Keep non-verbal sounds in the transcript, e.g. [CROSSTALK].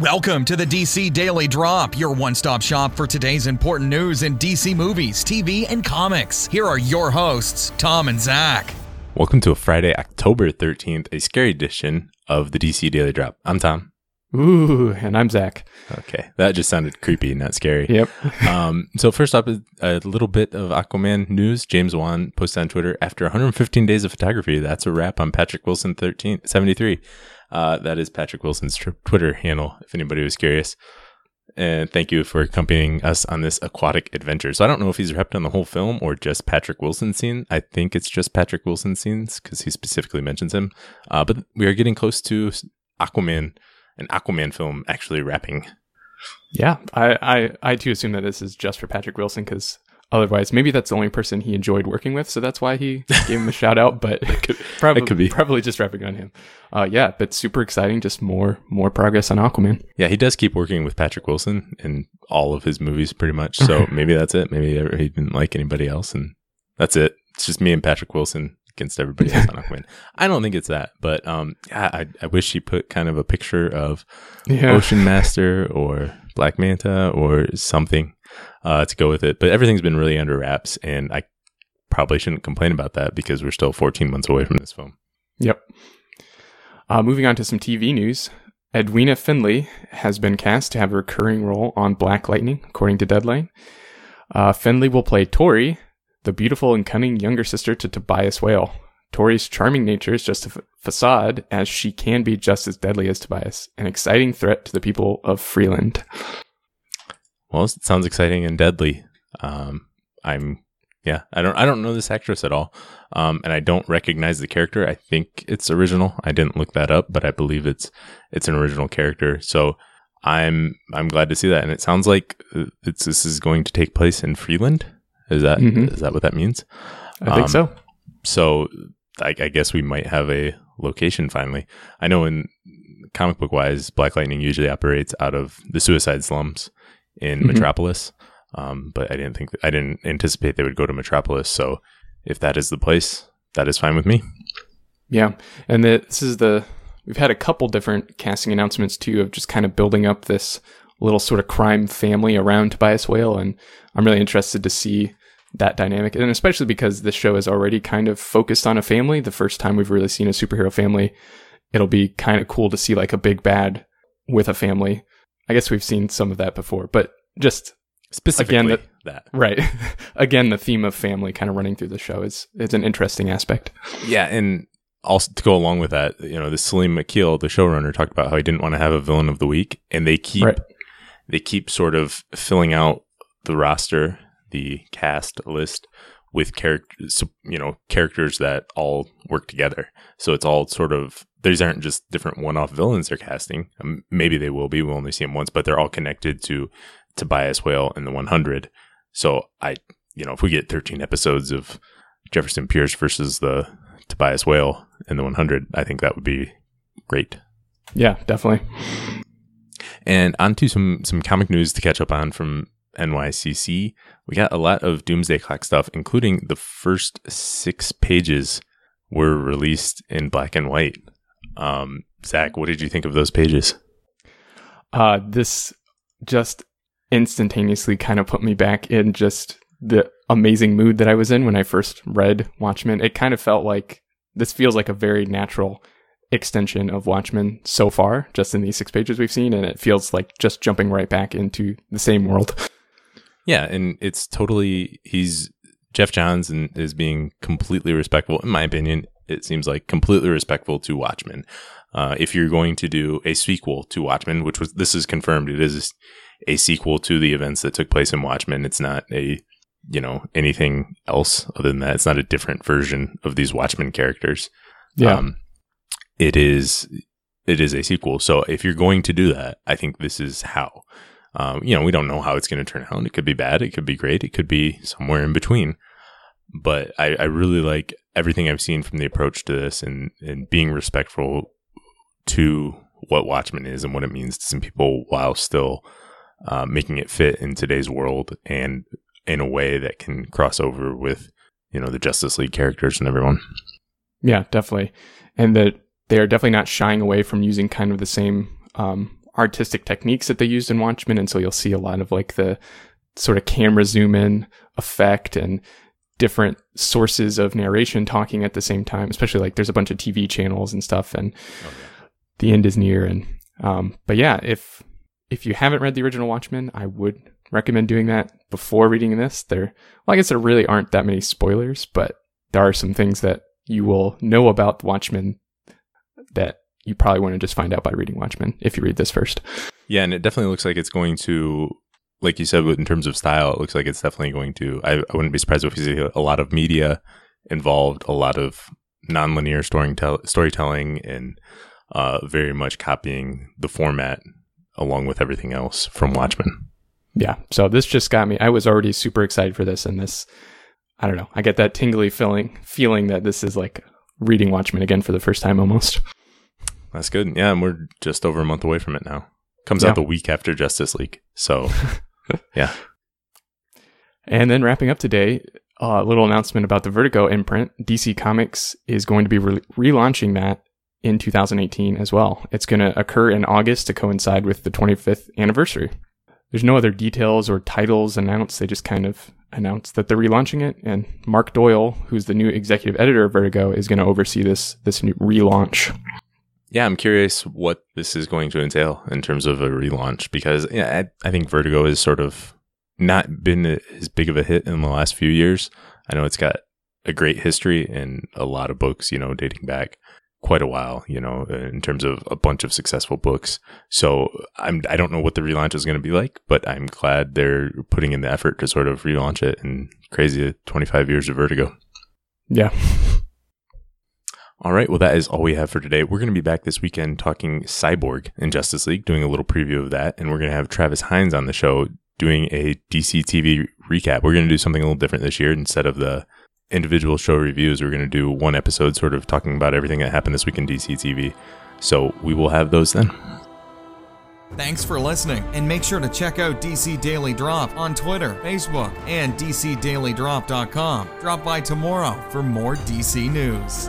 Welcome to the DC Daily Drop, your one stop shop for today's important news in DC movies, TV, and comics. Here are your hosts, Tom and Zach. Welcome to a Friday, October 13th, a scary edition of the DC Daily Drop. I'm Tom. Ooh, and I'm Zach. Okay, that just sounded creepy, not scary. Yep. [LAUGHS] um, so first up, a little bit of Aquaman news. James Wan posted on Twitter after 115 days of photography. That's a wrap on Patrick Wilson 13 73. Uh, that is Patrick Wilson's tr- Twitter handle, if anybody was curious. And thank you for accompanying us on this aquatic adventure. So I don't know if he's repped on the whole film or just Patrick Wilson scene. I think it's just Patrick Wilson scenes because he specifically mentions him. Uh, but we are getting close to Aquaman, an Aquaman film actually wrapping. Yeah, I, I, I too assume that this is just for Patrick Wilson because otherwise, maybe that's the only person he enjoyed working with, so that's why he [LAUGHS] gave him a shout out. But it could, [LAUGHS] probably, it could be probably just wrapping on him. Uh, yeah, but super exciting. Just more more progress on Aquaman. Yeah, he does keep working with Patrick Wilson in all of his movies, pretty much. So maybe that's it. Maybe he didn't like anybody else, and that's it. It's just me and Patrick Wilson against everybody else on Aquaman. I don't think it's that, but um, I, I wish she put kind of a picture of yeah. Ocean Master or Black Manta or something uh, to go with it. But everything's been really under wraps, and I probably shouldn't complain about that because we're still 14 months away from this film. Yep. Uh, moving on to some TV news. Edwina Findley has been cast to have a recurring role on Black Lightning, according to Deadline. Uh, Findley will play Tori, the beautiful and cunning younger sister to Tobias Whale. Tori's charming nature is just a f- facade, as she can be just as deadly as Tobias, an exciting threat to the people of Freeland. Well, it sounds exciting and deadly. Um, I'm, yeah, I don't, I don't know this actress at all, um, and I don't recognize the character. I think it's original. I didn't look that up, but I believe it's, it's an original character. So I'm, I'm glad to see that, and it sounds like uh, it's this is going to take place in Freeland. Is that mm-hmm. is that what that means? I think um, so. So I, I guess we might have a location finally. I know in comic book wise, Black Lightning usually operates out of the suicide slums in mm-hmm. Metropolis. Um, but I didn't think I didn't anticipate they would go to Metropolis. So if that is the place, that is fine with me. Yeah, and the, this is the we've had a couple different casting announcements too of just kind of building up this little sort of crime family around Tobias Whale, and I'm really interested to see that dynamic, and especially because this show is already kind of focused on a family. The first time we've really seen a superhero family, it'll be kind of cool to see like a big bad with a family. I guess we've seen some of that before, but just specifically again, the, that right [LAUGHS] again the theme of family kind of running through the show is is an interesting aspect. Yeah, and also to go along with that, you know, the Salim Akil, the showrunner, talked about how he didn't want to have a villain of the week, and they keep right. they keep sort of filling out the roster the cast list with characters, you know, characters that all work together. So it's all sort of these aren't just different one-off villains they're casting. Um, maybe they will be. We'll only see them once, but they're all connected to Tobias Whale and the 100. So I, you know, if we get 13 episodes of Jefferson Pierce versus the Tobias Whale and the 100, I think that would be great. Yeah, definitely. And on to some some comic news to catch up on from NYCC. We got a lot of Doomsday Clock stuff, including the first six pages were released in black and white. Um, Zach, what did you think of those pages? Uh, this just instantaneously kind of put me back in just the amazing mood that I was in when I first read Watchmen. It kind of felt like this feels like a very natural extension of Watchmen so far, just in these six pages we've seen, and it feels like just jumping right back into the same world. [LAUGHS] Yeah, and it's totally he's Geoff Johns and is being completely respectful, in my opinion. It seems like completely respectful to Watchmen. Uh, if you're going to do a sequel to Watchmen, which was this is confirmed, it is a sequel to the events that took place in Watchmen. It's not a you know anything else other than that. It's not a different version of these Watchmen characters. Yeah, um, it is. It is a sequel. So if you're going to do that, I think this is how. Um, you know, we don't know how it's going to turn out. It could be bad. It could be great. It could be somewhere in between. But I, I really like everything I've seen from the approach to this and, and being respectful to what Watchmen is and what it means to some people while still uh, making it fit in today's world and in a way that can cross over with, you know, the Justice League characters and everyone. Yeah, definitely. And that they are definitely not shying away from using kind of the same um, artistic techniques that they used in Watchmen. And so you'll see a lot of like the sort of camera zoom in effect and different sources of narration talking at the same time, especially like there's a bunch of TV channels and stuff and okay. the end is near. And, um, but yeah, if, if you haven't read the original Watchmen, I would recommend doing that before reading this. There, well, I guess there really aren't that many spoilers, but there are some things that you will know about Watchmen that you probably want to just find out by reading Watchmen if you read this first. Yeah, and it definitely looks like it's going to, like you said, in terms of style, it looks like it's definitely going to. I, I wouldn't be surprised if we see a lot of media involved, a lot of nonlinear storytelling, storytelling, and uh, very much copying the format along with everything else from Watchmen. Yeah, so this just got me. I was already super excited for this, and this, I don't know, I get that tingly feeling, feeling that this is like reading Watchmen again for the first time almost. That's good. Yeah, and we're just over a month away from it now. Comes yeah. out the week after Justice League. So, [LAUGHS] yeah. And then wrapping up today, a uh, little announcement about the Vertigo imprint. DC Comics is going to be re- relaunching that in 2018 as well. It's going to occur in August to coincide with the 25th anniversary. There's no other details or titles announced. They just kind of announced that they're relaunching it. And Mark Doyle, who's the new executive editor of Vertigo, is going to oversee this this new relaunch yeah, I'm curious what this is going to entail in terms of a relaunch because yeah, I, I think Vertigo has sort of not been as big of a hit in the last few years. I know it's got a great history and a lot of books, you know, dating back quite a while, you know, in terms of a bunch of successful books. So I'm I don't know what the relaunch is going to be like, but I'm glad they're putting in the effort to sort of relaunch it and crazy 25 years of Vertigo. Yeah. All right. Well, that is all we have for today. We're going to be back this weekend talking Cyborg in Justice League, doing a little preview of that. And we're going to have Travis Hines on the show doing a DC TV recap. We're going to do something a little different this year. Instead of the individual show reviews, we're going to do one episode sort of talking about everything that happened this week in DC TV. So we will have those then. Thanks for listening, and make sure to check out DC Daily Drop on Twitter, Facebook, and DCDailyDrop.com. Drop by tomorrow for more DC news.